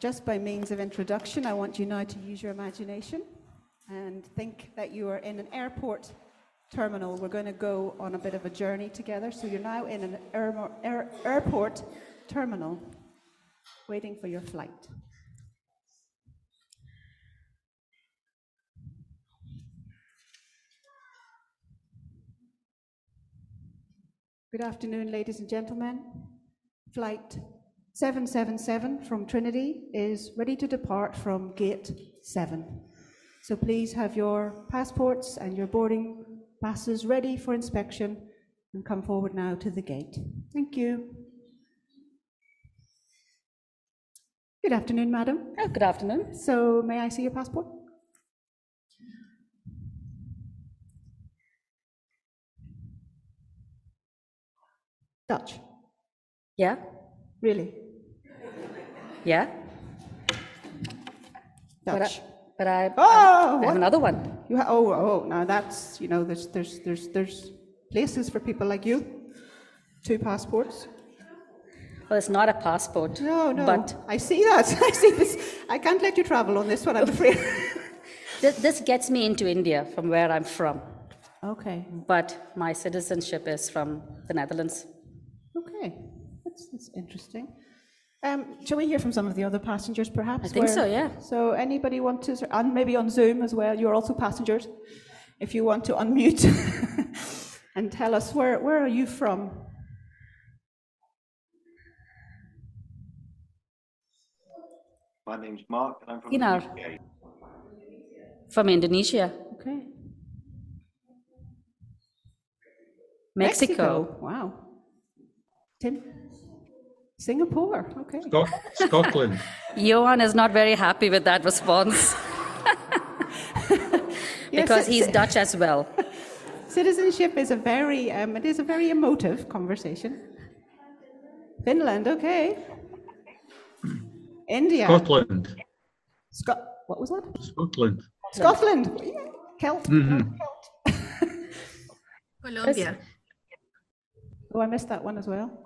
just by means of introduction, I want you now to use your imagination and think that you are in an airport terminal. We're going to go on a bit of a journey together. So you're now in an air, air, airport terminal waiting for your flight. Good afternoon, ladies and gentlemen. Flight 777 from Trinity is ready to depart from gate 7. So please have your passports and your boarding passes ready for inspection and come forward now to the gate. Thank you. Good afternoon, madam. Oh, good afternoon. So may I see your passport? Dutch. Yeah? Really? Yeah? Dutch. But I, but I, um, Oh, I what? have another one. You ha- oh, oh, now that's, you know, there's, there's, there's, there's places for people like you. Two passports. Well, it's not a passport. No, no. But I see that. I see this. I can't let you travel on this one, I'm afraid. th- this gets me into India from where I'm from. okay. But my citizenship is from the Netherlands. Okay. That's, that's interesting. Um, shall we hear from some of the other passengers, perhaps? I think so, yeah. So, anybody want to, and maybe on Zoom as well, you're also passengers. If you want to unmute and tell us where, where are you from? My name's Mark, and I'm from Pinar. the UK. From Indonesia. Okay. Mexico. Wow. Tim? Singapore. Okay. Scot- Scotland. Johan is not very happy with that response because it- he's Dutch as well. Citizenship is a very, um, it is a very emotive conversation. Finland, okay. India. Scotland. Scot- what was that? Scotland. Scotland. Celt. Mhm. Colombia. Oh, I missed that one as well.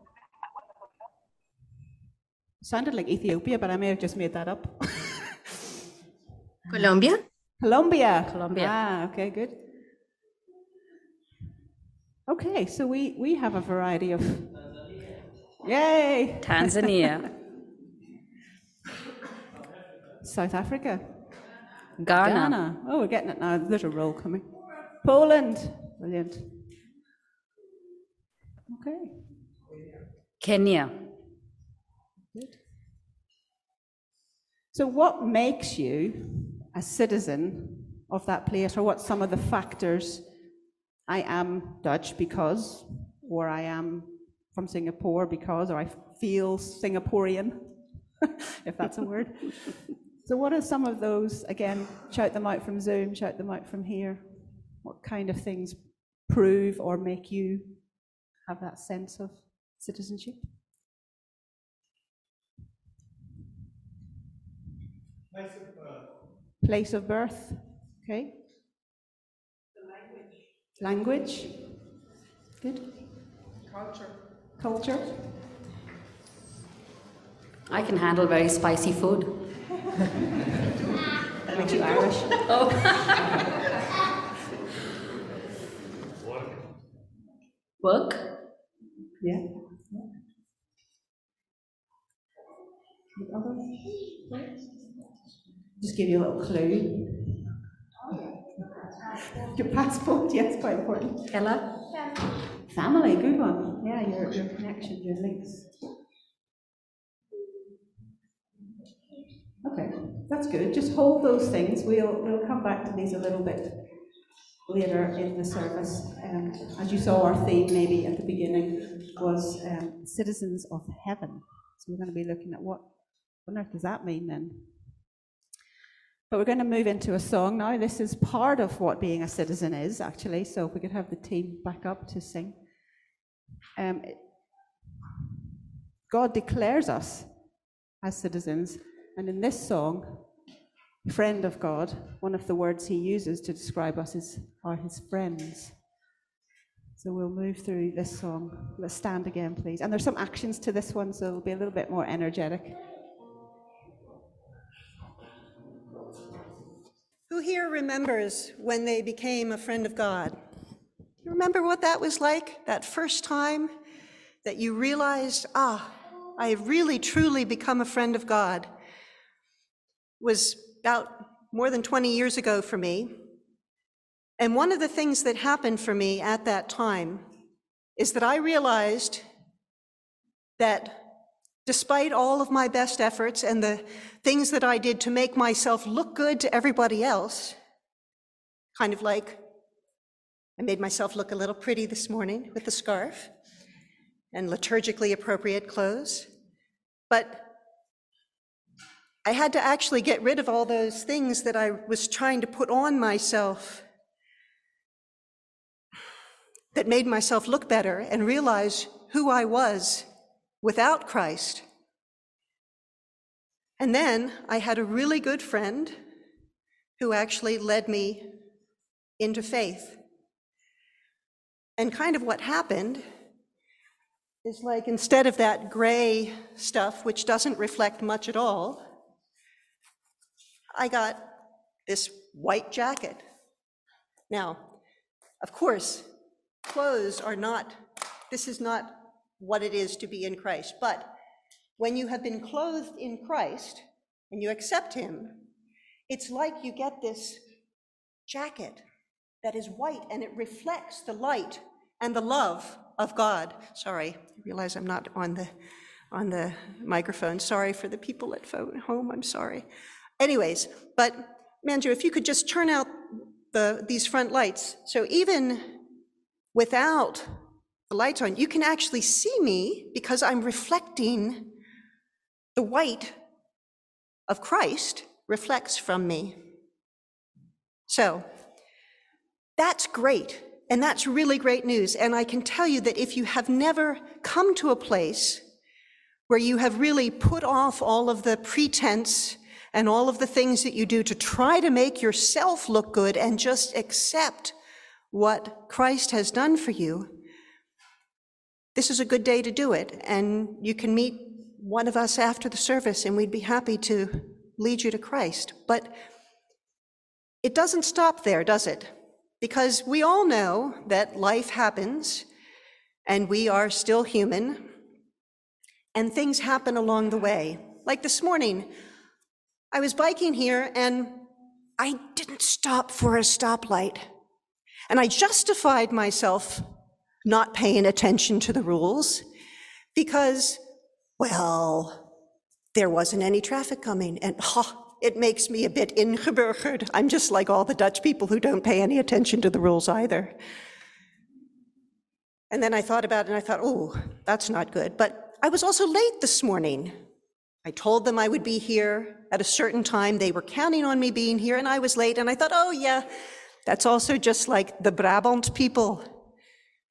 Sounded like Ethiopia, but I may have just made that up. Colombia. Colombia. Colombia. Ah, okay, good. Okay, so we, we have a variety of. Yay! Tanzania. South Africa. Ghana. Ghana. Oh, we're getting it now. There's a roll coming. Poland. Brilliant. Okay. Kenya. So, what makes you a citizen of that place, or what some of the factors? I am Dutch because, or I am from Singapore because, or I feel Singaporean, if that's a word. so, what are some of those? Again, shout them out from Zoom, shout them out from here. What kind of things prove or make you have that sense of citizenship? Place of birth. Okay. Language. Good. Culture. Culture. I can handle very spicy food. That makes you Irish. Oh. Work. Yeah. The other? Just give you a little clue. Your passport, yes, quite important. Ella. Family, good one. Yeah, your, your connection, your links. Okay, that's good. Just hold those things. We'll, we'll come back to these a little bit later in the service. And as you saw, our theme maybe at the beginning was um, citizens of heaven. So we're going to be looking at what on earth does that mean then? But we're going to move into a song now. This is part of what being a citizen is, actually. So if we could have the team back up to sing. Um, God declares us as citizens, and in this song, friend of God, one of the words he uses to describe us is are his friends. So we'll move through this song. Let's stand again, please. And there's some actions to this one, so it'll be a little bit more energetic. Who here remembers when they became a friend of God? Do you remember what that was like? That first time that you realized, ah, I have really truly become a friend of God was about more than 20 years ago for me. And one of the things that happened for me at that time is that I realized that despite all of my best efforts and the things that I did to make myself look good to everybody else, kind of like I made myself look a little pretty this morning with the scarf and liturgically appropriate clothes. But I had to actually get rid of all those things that I was trying to put on myself that made myself look better and realize who I was without Christ. And then I had a really good friend who actually led me into faith. And kind of what happened is like instead of that gray stuff, which doesn't reflect much at all, I got this white jacket. Now, of course, clothes are not, this is not what it is to be in Christ, but when you have been clothed in Christ and you accept Him, it's like you get this jacket that is white and it reflects the light and the love of God. Sorry, I realize I'm not on the on the microphone. Sorry for the people at home. I'm sorry. Anyways, but Manju, if you could just turn out the these front lights, so even without lights on, you can actually see me because I'm reflecting the white of Christ reflects from me. So that's great. And that's really great news. And I can tell you that if you have never come to a place where you have really put off all of the pretense and all of the things that you do to try to make yourself look good and just accept what Christ has done for you, this is a good day to do it. And you can meet one of us after the service, and we'd be happy to lead you to Christ. But it doesn't stop there, does it? Because we all know that life happens and we are still human and things happen along the way. Like this morning, I was biking here and I didn't stop for a stoplight. And I justified myself not paying attention to the rules because, well, there wasn't any traffic coming. And ha, it makes me a bit ingeburgerd. I'm just like all the Dutch people who don't pay any attention to the rules either. And then I thought about it and I thought, oh, that's not good. But I was also late this morning. I told them I would be here at a certain time. They were counting on me being here, and I was late. And I thought, oh, yeah, that's also just like the Brabant people.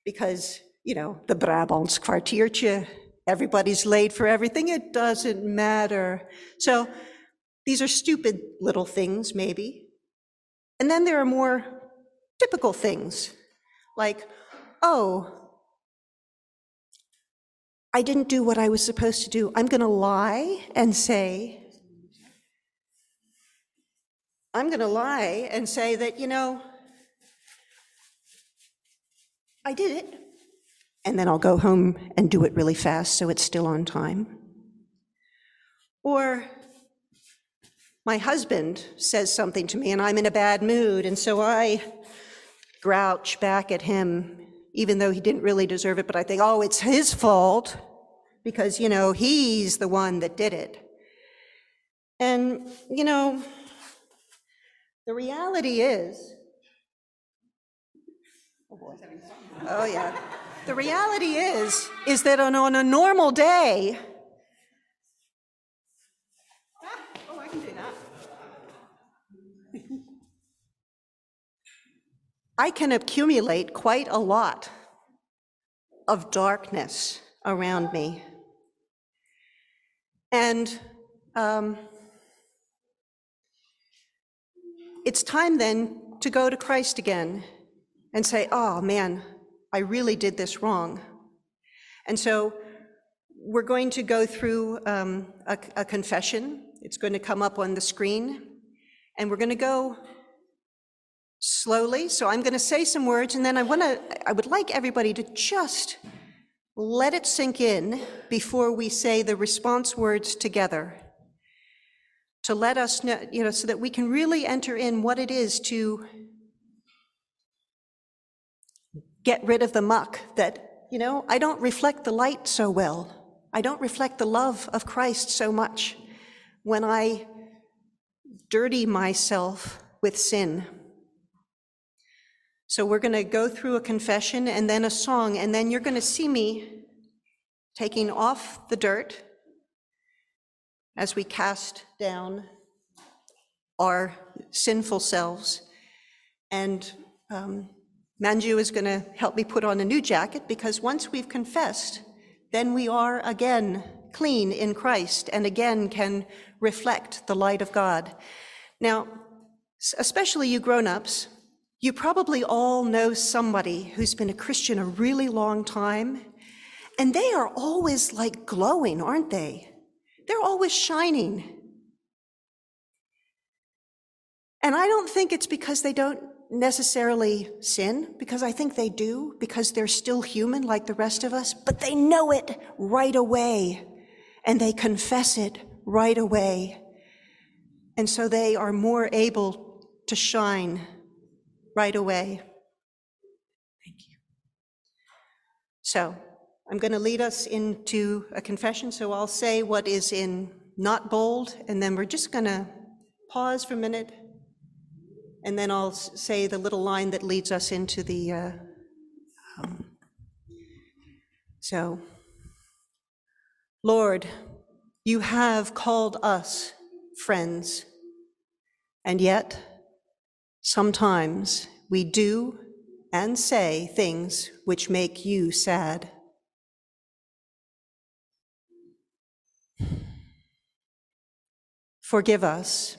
Because, you know, the Brabants kwartiertje, everybody's late for everything. It doesn't matter. So these are stupid little things, maybe. And then there are more typical things, like, oh, I didn't do what I was supposed to do. I'm going to lie and say, I'm going to lie and say that, you know, I did it. And then I'll go home and do it really fast so it's still on time. Or my husband says something to me and I'm in a bad mood, and so I grouch back at him, even though he didn't really deserve it, but I think, oh, it's his fault because, you know, he's the one that did it. And, you know, the reality is, oh, oh yeah. The reality is, is that on, on a normal day, I can accumulate quite a lot of darkness around me. And um, it's time then to go to Christ again and say, oh man, I really did this wrong. And so we're going to go through um, a, a confession. It's going to come up on the screen. And we're going to go slowly. So I'm going to say some words, and then I want to, I would like everybody to just let it sink in before we say the response words together. To let us know, you know, so that we can really enter in what it is to get rid of the muck that, you know, I don't reflect the light so well. I don't reflect the love of Christ so much when I dirty myself with sin. So we're going to go through a confession and then a song, and then you're going to see me taking off the dirt as we cast down our sinful selves. And um, Manju is going to help me put on a new jacket because once we've confessed, then we are again clean in Christ and again can reflect the light of God. Now, especially you grown ups, you probably all know somebody who's been a Christian a really long time, and they are always like glowing, aren't they? They're always shining. And I don't think it's because they don't necessarily sin, because I think they do, because they're still human like the rest of us, but they know it right away and they confess it right away. And so they are more able to shine right away. Thank you. So I'm going to lead us into a confession. So I'll say what is in not bold, and then we're just going to pause for a minute and then I'll say the little line that leads us into the. Uh, um, so, Lord, you have called us friends, and yet sometimes we do and say things which make you sad. Forgive us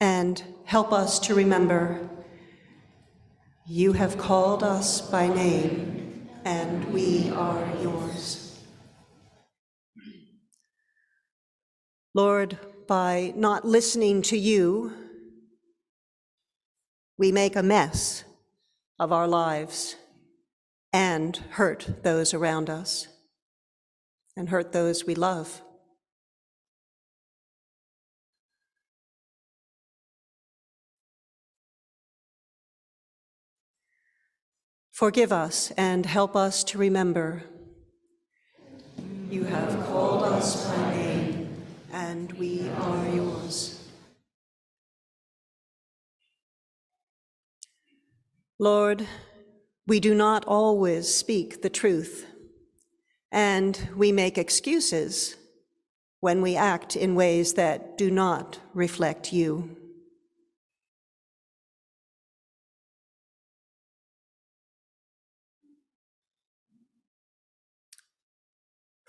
and help us to remember you have called us by name, and we are yours. Lord, by not listening to you, we make a mess of our lives and hurt those around us and hurt those we love. Forgive us and help us to remember. You have called us by name, and we are yours. Lord, we do not always speak the truth, and we make excuses when we act in ways that do not reflect you.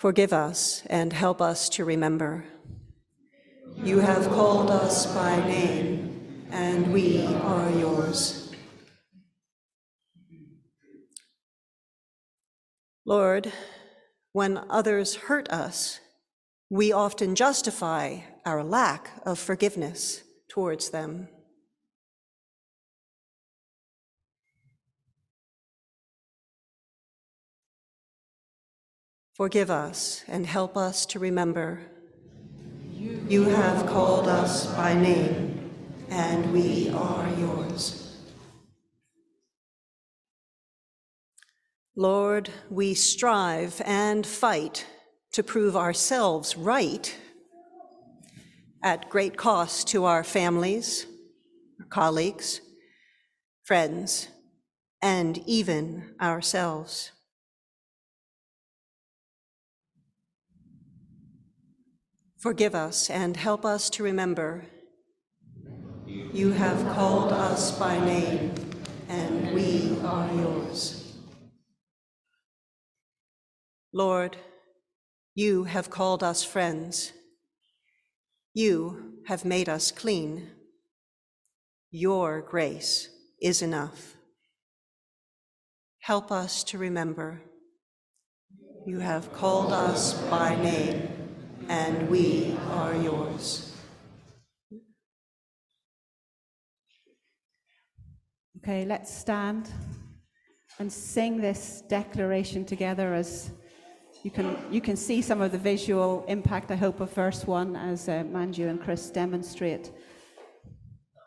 Forgive us and help us to remember. You have called us by name, and we are yours. Lord, when others hurt us, we often justify our lack of forgiveness towards them. Forgive us and help us to remember. You have called us by name, and we are yours. Lord, we strive and fight to prove ourselves right at great cost to our families, colleagues, friends, and even ourselves. Forgive us and help us to remember. You have called us by name, and we are yours. Lord, you have called us friends. You have made us clean. Your grace is enough. Help us to remember. You have called us by name and we are yours. Okay, let's stand and sing this declaration together as you can, you can see some of the visual impact, I hope, of verse 1 as uh, Manju and Chris demonstrate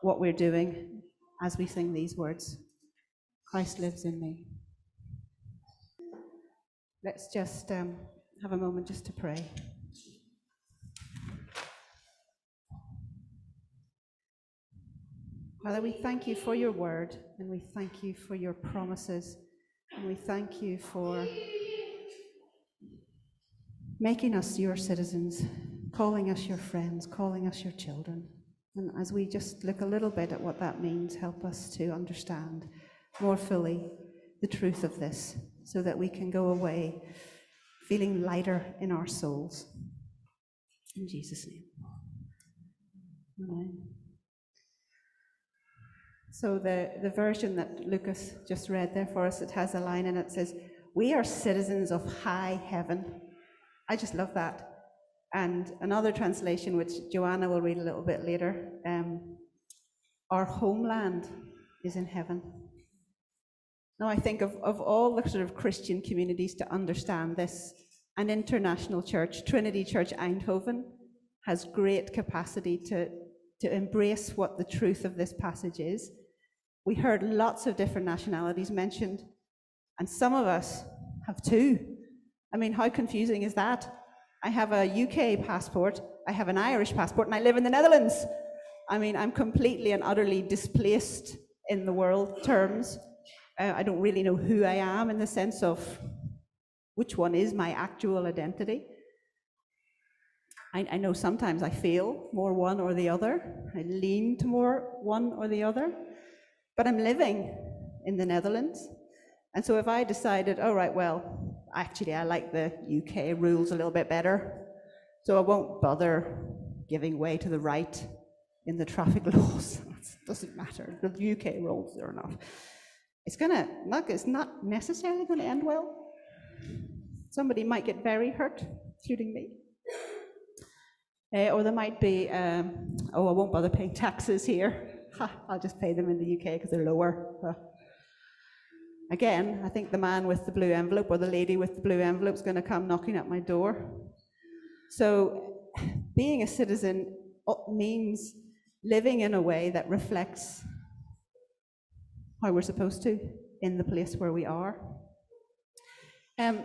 what we're doing as we sing these words Christ lives in me. Let's just um, have a moment just to pray. Father, we thank you for your word and we thank you for your promises and we thank you for making us your citizens, calling us your friends, calling us your children. And as we just look a little bit at what that means, help us to understand more fully the truth of this so that we can go away feeling lighter in our souls. In Jesus' name. Amen. So the, the version that Lucas just read there for us, it has a line in it says, We are citizens of high heaven. I just love that. And another translation, which Joanna will read a little bit later, um, our homeland is in heaven. Now, I think of, of all the sort of Christian communities to understand this, an international church, Trinity Church Eindhoven, has great capacity to, to embrace what the truth of this passage is. We heard lots of different nationalities mentioned, and some of us have two. I mean, how confusing is that? I have a UK passport, I have an Irish passport, and I live in the Netherlands. I mean, I'm completely and utterly displaced in the world terms. Uh, I don't really know who I am in the sense of which one is my actual identity. I, I know sometimes I feel more one or the other. I lean to more one or the other. But I'm living in the Netherlands. And so if I decided, all right, well, actually, I like the UK rules a little bit better, so I won't bother giving way to the right in the traffic laws. it doesn't matter. The UK rules are enough. It's gonna not. It's not necessarily to end well. Somebody might get very hurt, including me. Uh, or there might be, um, oh, I won't bother paying taxes here. Ha, I'll just pay them in the UK because they're lower. Uh, again, I think the man with the blue envelope or the lady with the blue envelope is going to come knocking at my door. So, being a citizen means living in a way that reflects how we're supposed to in the place where we are. Um,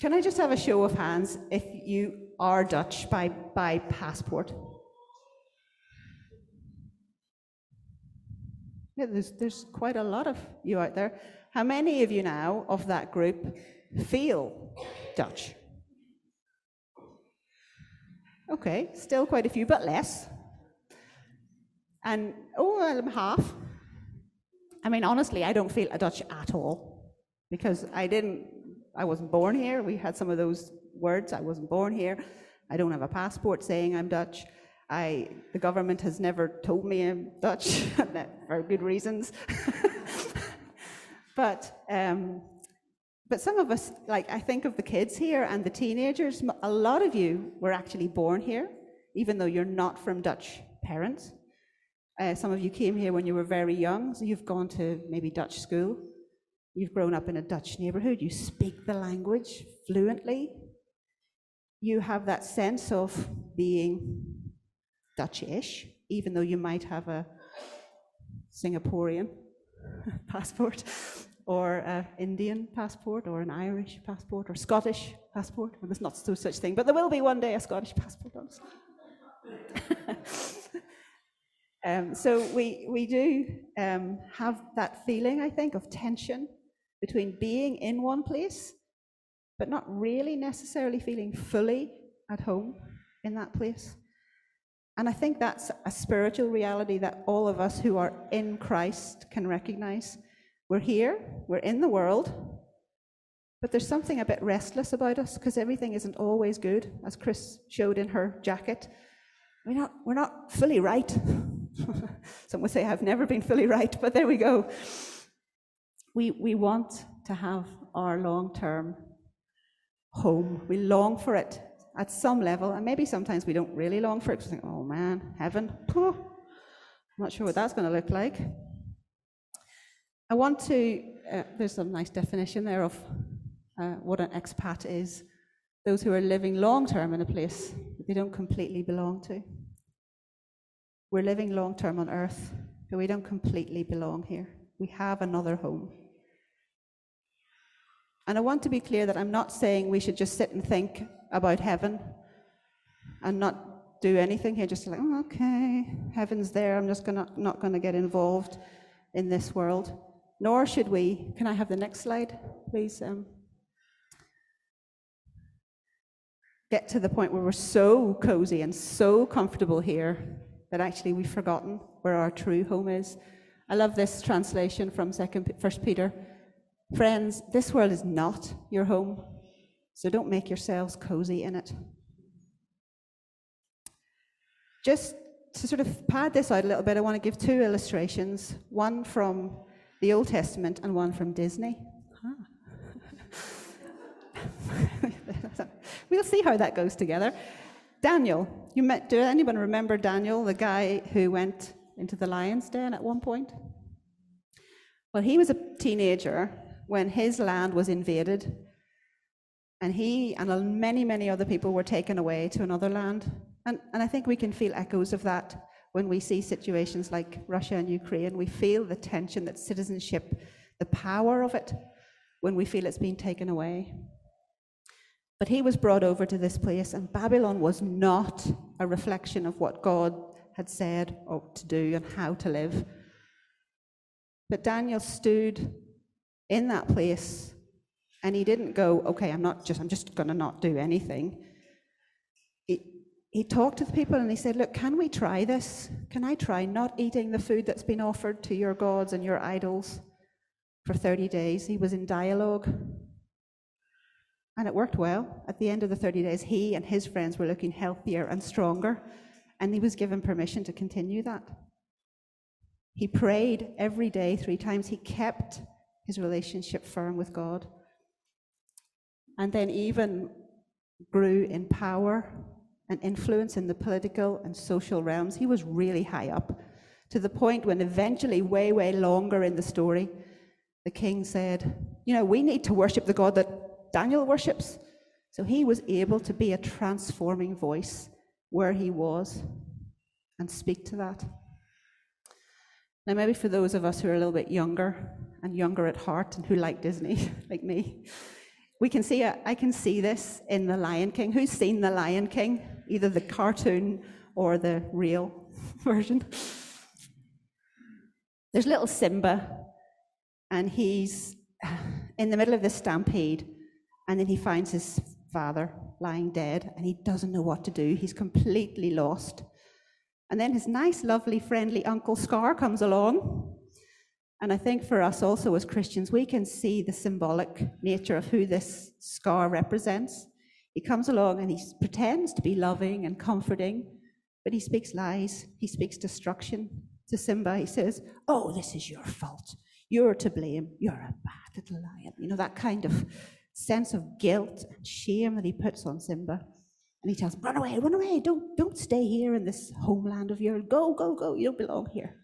can I just have a show of hands if you are Dutch by, by passport? Yeah, there's, there's quite a lot of you out there. How many of you now of that group feel Dutch? Okay, still quite a few, but less. And, oh, I'm half. I mean, honestly, I don't feel a Dutch at all because I didn't, I wasn't born here. We had some of those words. I wasn't born here. I don't have a passport saying I'm Dutch. I, the government has never told me I'm Dutch, for good reasons. but, um, but some of us, like I think of the kids here and the teenagers, a lot of you were actually born here, even though you're not from Dutch parents. Uh, some of you came here when you were very young, so you've gone to maybe Dutch school. You've grown up in a Dutch neighborhood. You speak the language fluently. You have that sense of being Dutch-ish, even though you might have a Singaporean passport or an Indian passport or an Irish passport or Scottish passport. Well, there's not no such thing, but there will be one day a Scottish passport. um, so we, we do um, have that feeling, I think, of tension between being in one place, but not really necessarily feeling fully at home in that place. And I think that's a spiritual reality that all of us who are in Christ can recognize. We're here, we're in the world, but there's something a bit restless about us because everything isn't always good, as Chris showed in her jacket. We're not, we're not fully right. Some would say I've never been fully right, but there we go. We, we want to have our long term home. We long for it at some level, and maybe sometimes we don't really long for it we think, oh man, heaven, I'm not sure what that's going to look like. I want to, uh, there's a nice definition there of uh, what an expat is those who are living long term in a place that they don't completely belong to. We're living long term on earth, but we don't completely belong here. We have another home. And I want to be clear that I'm not saying we should just sit and think about heaven and not do anything here, just like, oh, okay, heaven's there, I'm just gonna, not going to get involved in this world. Nor should we, can I have the next slide, please? Um, get to the point where we're so cozy and so comfortable here that actually we've forgotten where our true home is. I love this translation from Second First Peter. Friends, this world is not your home, so don't make yourselves cozy in it. Just to sort of pad this out a little bit, I want to give two illustrations one from the Old Testament and one from Disney. we'll see how that goes together. Daniel, you met, do anyone remember Daniel, the guy who went into the lion's den at one point? Well, he was a teenager when his land was invaded, and he and many, many other people were taken away to another land. And, and I think we can feel echoes of that when we see situations like Russia and Ukraine. We feel the tension that citizenship, the power of it, when we feel it's being taken away. But he was brought over to this place, and Babylon was not a reflection of what God had said or to do and how to live. But Daniel stood in that place and he didn't go, okay, I'm not just, I'm just going to not do anything. He, he talked to the people and he said, look, can we try this? Can I try not eating the food that's been offered to your gods and your idols for 30 days? He was in dialogue. And it worked well. At the end of the 30 days, he and his friends were looking healthier and stronger, and he was given permission to continue that. He prayed every day, three times. He kept his relationship firm with God. And then, even grew in power and influence in the political and social realms. He was really high up to the point when, eventually, way, way longer in the story, the king said, You know, we need to worship the God that Daniel worships. So he was able to be a transforming voice where he was and speak to that. Now, maybe for those of us who are a little bit younger and younger at heart and who like Disney, like me, we can see, I can see this in The Lion King. Who's seen The Lion King? Either the cartoon or the real version. There's little Simba, and he's in the middle of this stampede, and then he finds his father lying dead and he doesn't know what to do. He's completely lost. And then his nice, lovely, friendly Uncle Scar comes along. And I think for us also as Christians, we can see the symbolic nature of who this scar represents. He comes along and he pretends to be loving and comforting, but he speaks lies. He speaks destruction to Simba. He says, Oh, this is your fault. You're to blame. You're a bad little lion. You know, that kind of sense of guilt and shame that he puts on Simba. And he tells him, run away, run away, don't, don't stay here in this homeland of yours. Go, go, go, you don't belong here.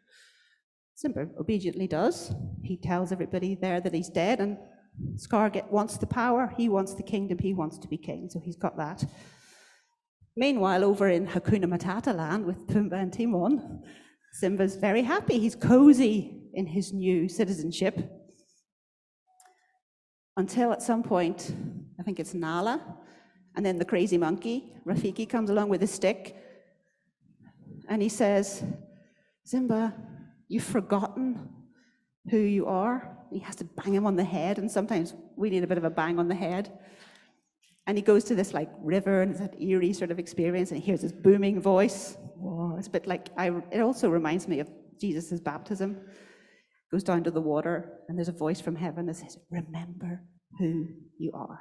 Simba obediently does. He tells everybody there that he's dead, and Scar wants the power, he wants the kingdom, he wants to be king, so he's got that. Meanwhile, over in Hakuna Matata land with Pumbaa and Timon, Simba's very happy. He's cozy in his new citizenship until at some point, I think it's Nala, and then the crazy monkey, Rafiki, comes along with a stick, and he says, Simba, you've forgotten who you are. He has to bang him on the head, and sometimes we need a bit of a bang on the head. And he goes to this like river, and it's that eerie sort of experience, and he hears this booming voice. Whoa, it's a bit like I, it also reminds me of Jesus' baptism goes down to the water, and there's a voice from heaven that says, Remember who you are.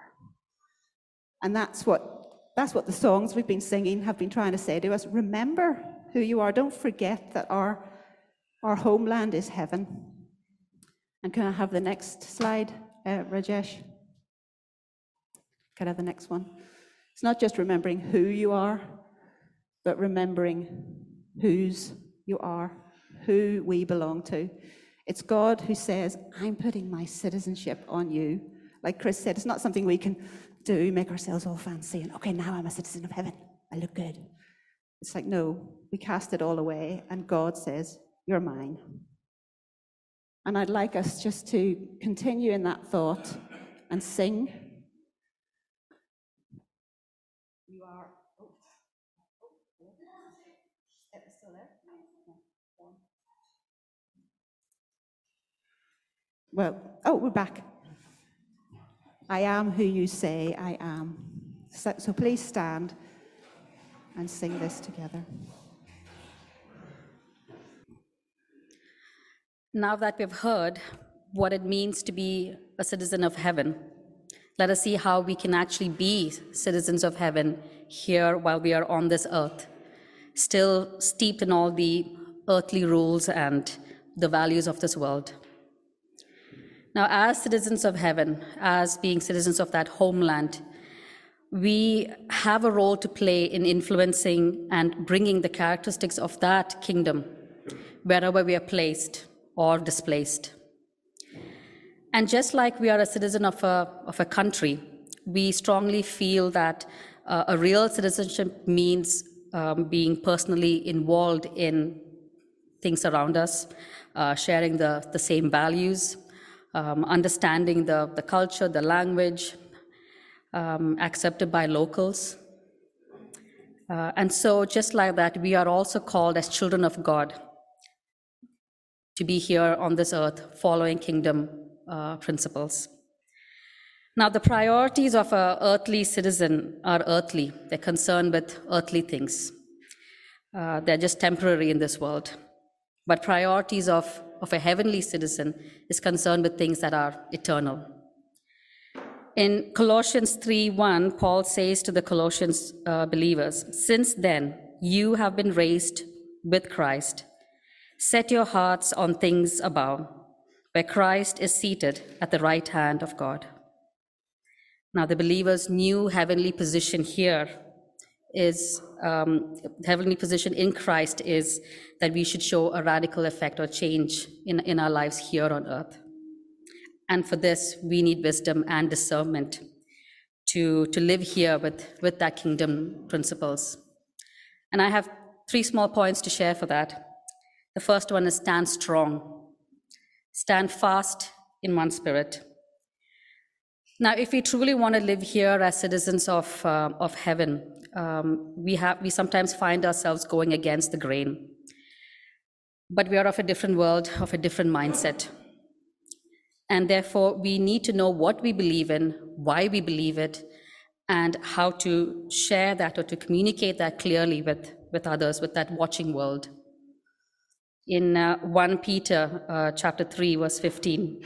And that's what, that's what the songs we've been singing have been trying to say to us. Remember who you are. Don't forget that our, our homeland is heaven. And can I have the next slide, uh, Rajesh? Can I have the next one? It's not just remembering who you are, but remembering whose you are, who we belong to. It's God who says, I'm putting my citizenship on you. Like Chris said, it's not something we can do, make ourselves all fancy and, okay, now I'm a citizen of heaven. I look good. It's like, no, we cast it all away, and God says, You're mine. And I'd like us just to continue in that thought and sing. You are. Oh, still there? Well, oh, we're back. I am who you say I am. So, so please stand and sing this together. Now that we've heard what it means to be a citizen of heaven, let us see how we can actually be citizens of heaven here while we are on this earth, still steeped in all the earthly rules and the values of this world. Now, as citizens of heaven, as being citizens of that homeland, we have a role to play in influencing and bringing the characteristics of that kingdom wherever we are placed or displaced. And just like we are a citizen of a, of a country, we strongly feel that uh, a real citizenship means um, being personally involved in things around us, uh, sharing the, the same values, um, understanding the, the culture, the language, um, accepted by locals. Uh, and so, just like that, we are also called as children of God to be here on this earth following kingdom uh, principles. Now, the priorities of an earthly citizen are earthly, they're concerned with earthly things. Uh, they're just temporary in this world. But priorities of of a heavenly citizen is concerned with things that are eternal. In Colossians 3:1, Paul says to the Colossians uh, believers, "Since then you have been raised with Christ. Set your hearts on things above, where Christ is seated at the right hand of God." Now, the believer's new heavenly position here is um, heavenly position in Christ is that we should show a radical effect or change in, in our lives here on earth. And for this, we need wisdom and discernment to, to live here with, with that kingdom principles. And I have three small points to share for that. The first one is stand strong, stand fast in one spirit. Now, if we truly want to live here as citizens of, uh, of heaven, um, we, have, we sometimes find ourselves going against the grain. But we are of a different world, of a different mindset. And therefore, we need to know what we believe in, why we believe it, and how to share that or to communicate that clearly with, with others, with that watching world. In uh, 1 Peter uh, chapter 3, verse 15,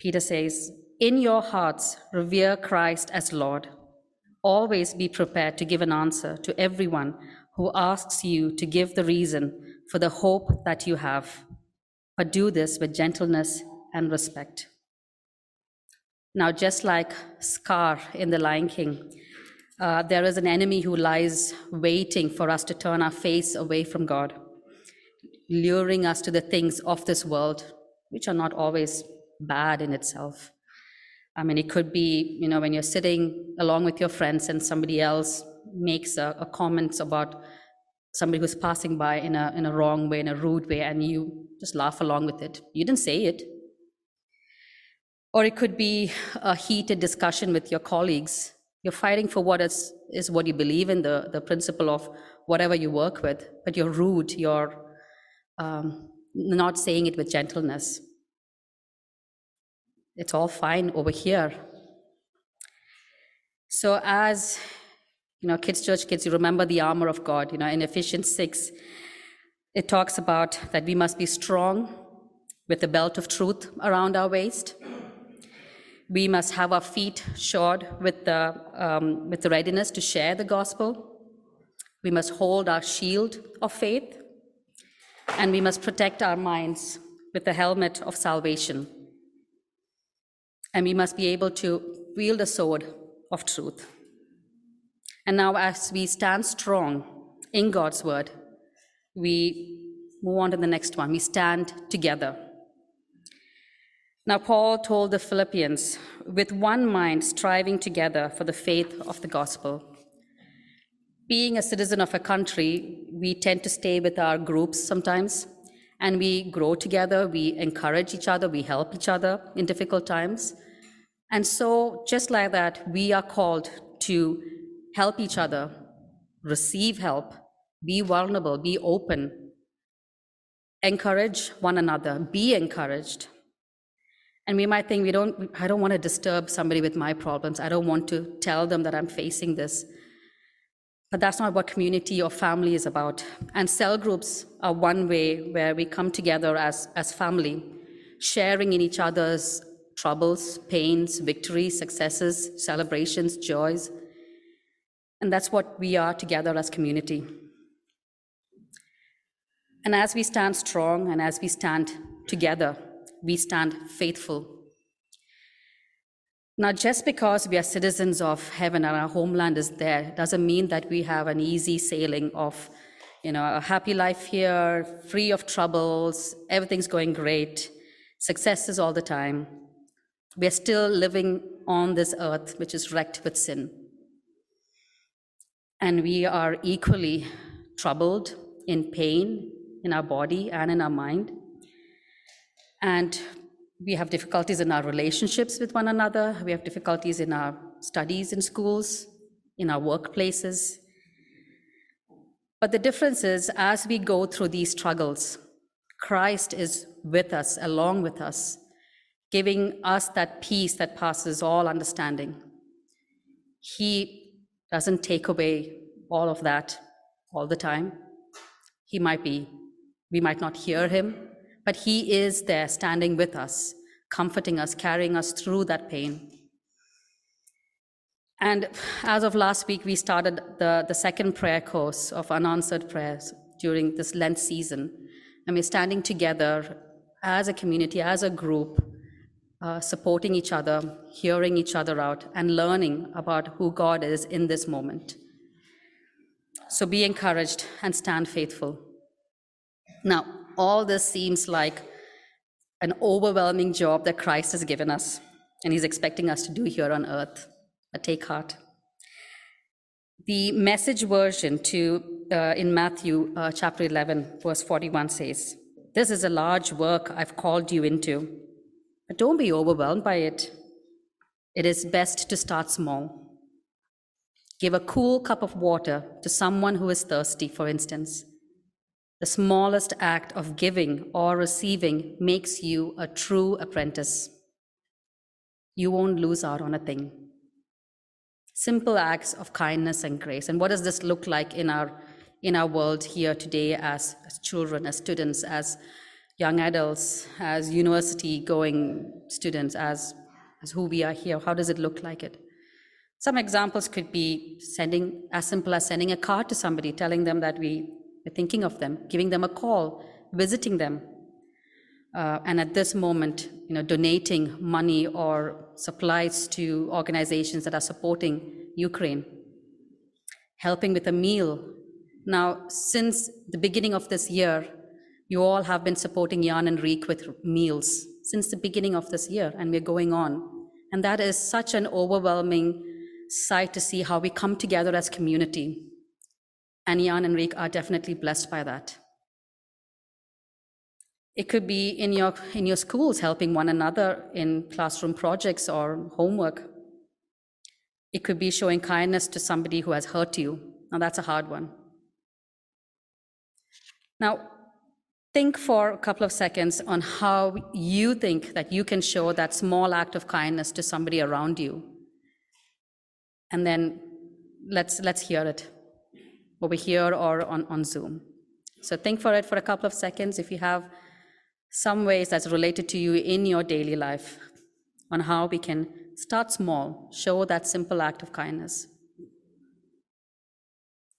Peter says, In your hearts, revere Christ as Lord. Always be prepared to give an answer to everyone who asks you to give the reason for the hope that you have, but do this with gentleness and respect. Now, just like Scar in The Lion King, uh, there is an enemy who lies waiting for us to turn our face away from God, luring us to the things of this world, which are not always bad in itself. I mean, it could be, you know, when you're sitting along with your friends and somebody else makes a, a comment about somebody who's passing by in a, in a wrong way, in a rude way, and you just laugh along with it. You didn't say it. Or it could be a heated discussion with your colleagues. You're fighting for what is, is what you believe in, the, the principle of whatever you work with, but you're rude, you're um, not saying it with gentleness. It's all fine over here. So, as you know, kids, church kids, you remember the armor of God. You know, in Ephesians 6, it talks about that we must be strong with the belt of truth around our waist. We must have our feet shod with the, um, with the readiness to share the gospel. We must hold our shield of faith. And we must protect our minds with the helmet of salvation and we must be able to wield the sword of truth. And now, as we stand strong in God's word, we move on to the next one. We stand together. Now, Paul told the Philippians, with one mind striving together for the faith of the gospel. Being a citizen of a country, we tend to stay with our groups sometimes, and we grow together, we encourage each other, we help each other in difficult times. And so, just like that, we are called to help each other, receive help, be vulnerable, be open, encourage one another, be encouraged. And we might think we don't I don't want to disturb somebody with my problems. I don't want to tell them that I'm facing this. But that's not what community or family is about. And cell groups are one way where we come together as, as family, sharing in each other's troubles, pains, victories, successes, celebrations, joys. And that's what we are together as community. And as we stand strong and as we stand together, we stand faithful. Now, just because we are citizens of heaven and our homeland is there doesn't mean that we have an easy sailing of, you know, a happy life here, free of troubles, everything's going great, successes all the time. We are still living on this earth, which is wrecked with sin. And we are equally troubled, in pain, in our body and in our mind. And we have difficulties in our relationships with one another. We have difficulties in our studies in schools, in our workplaces. But the difference is, as we go through these struggles, Christ is with us, along with us, giving us that peace that passes all understanding. He doesn't take away all of that all the time. He might be, we might not hear him, but He is there standing with us, comforting us, carrying us through that pain. And as of last week, we started the, the second prayer course of unanswered prayers during this Lent season. And we're standing together as a community, as a group, uh, supporting each other, hearing each other out, and learning about who God is in this moment. So be encouraged and stand faithful. Now, all this seems like an overwhelming job that Christ has given us, and He's expecting us to do here on earth. But take heart. The message version to uh, in Matthew uh, chapter 11, verse 41 says, This is a large work I've called you into, but don't be overwhelmed by it. It is best to start small. Give a cool cup of water to someone who is thirsty, for instance. The smallest act of giving or receiving makes you a true apprentice. You won't lose out on a thing. Simple acts of kindness and grace. And what does this look like in our, in our world here today as, as children, as students, as young adults, as university going students, as, as who we are here? How does it look like it? Some examples could be sending, as simple as sending a card to somebody, telling them that we we're thinking of them, giving them a call, visiting them. Uh, and at this moment, you know, donating money or supplies to organizations that are supporting Ukraine, helping with a meal. Now, since the beginning of this year, you all have been supporting Jan and Reek with meals since the beginning of this year, and we're going on. And that is such an overwhelming sight to see how we come together as community and Jan and Rick are definitely blessed by that. It could be in your, in your schools helping one another in classroom projects or homework. It could be showing kindness to somebody who has hurt you. Now, that's a hard one. Now, think for a couple of seconds on how you think that you can show that small act of kindness to somebody around you. And then let's, let's hear it over here or on, on Zoom. So think for it for a couple of seconds if you have some ways that's related to you in your daily life on how we can start small, show that simple act of kindness.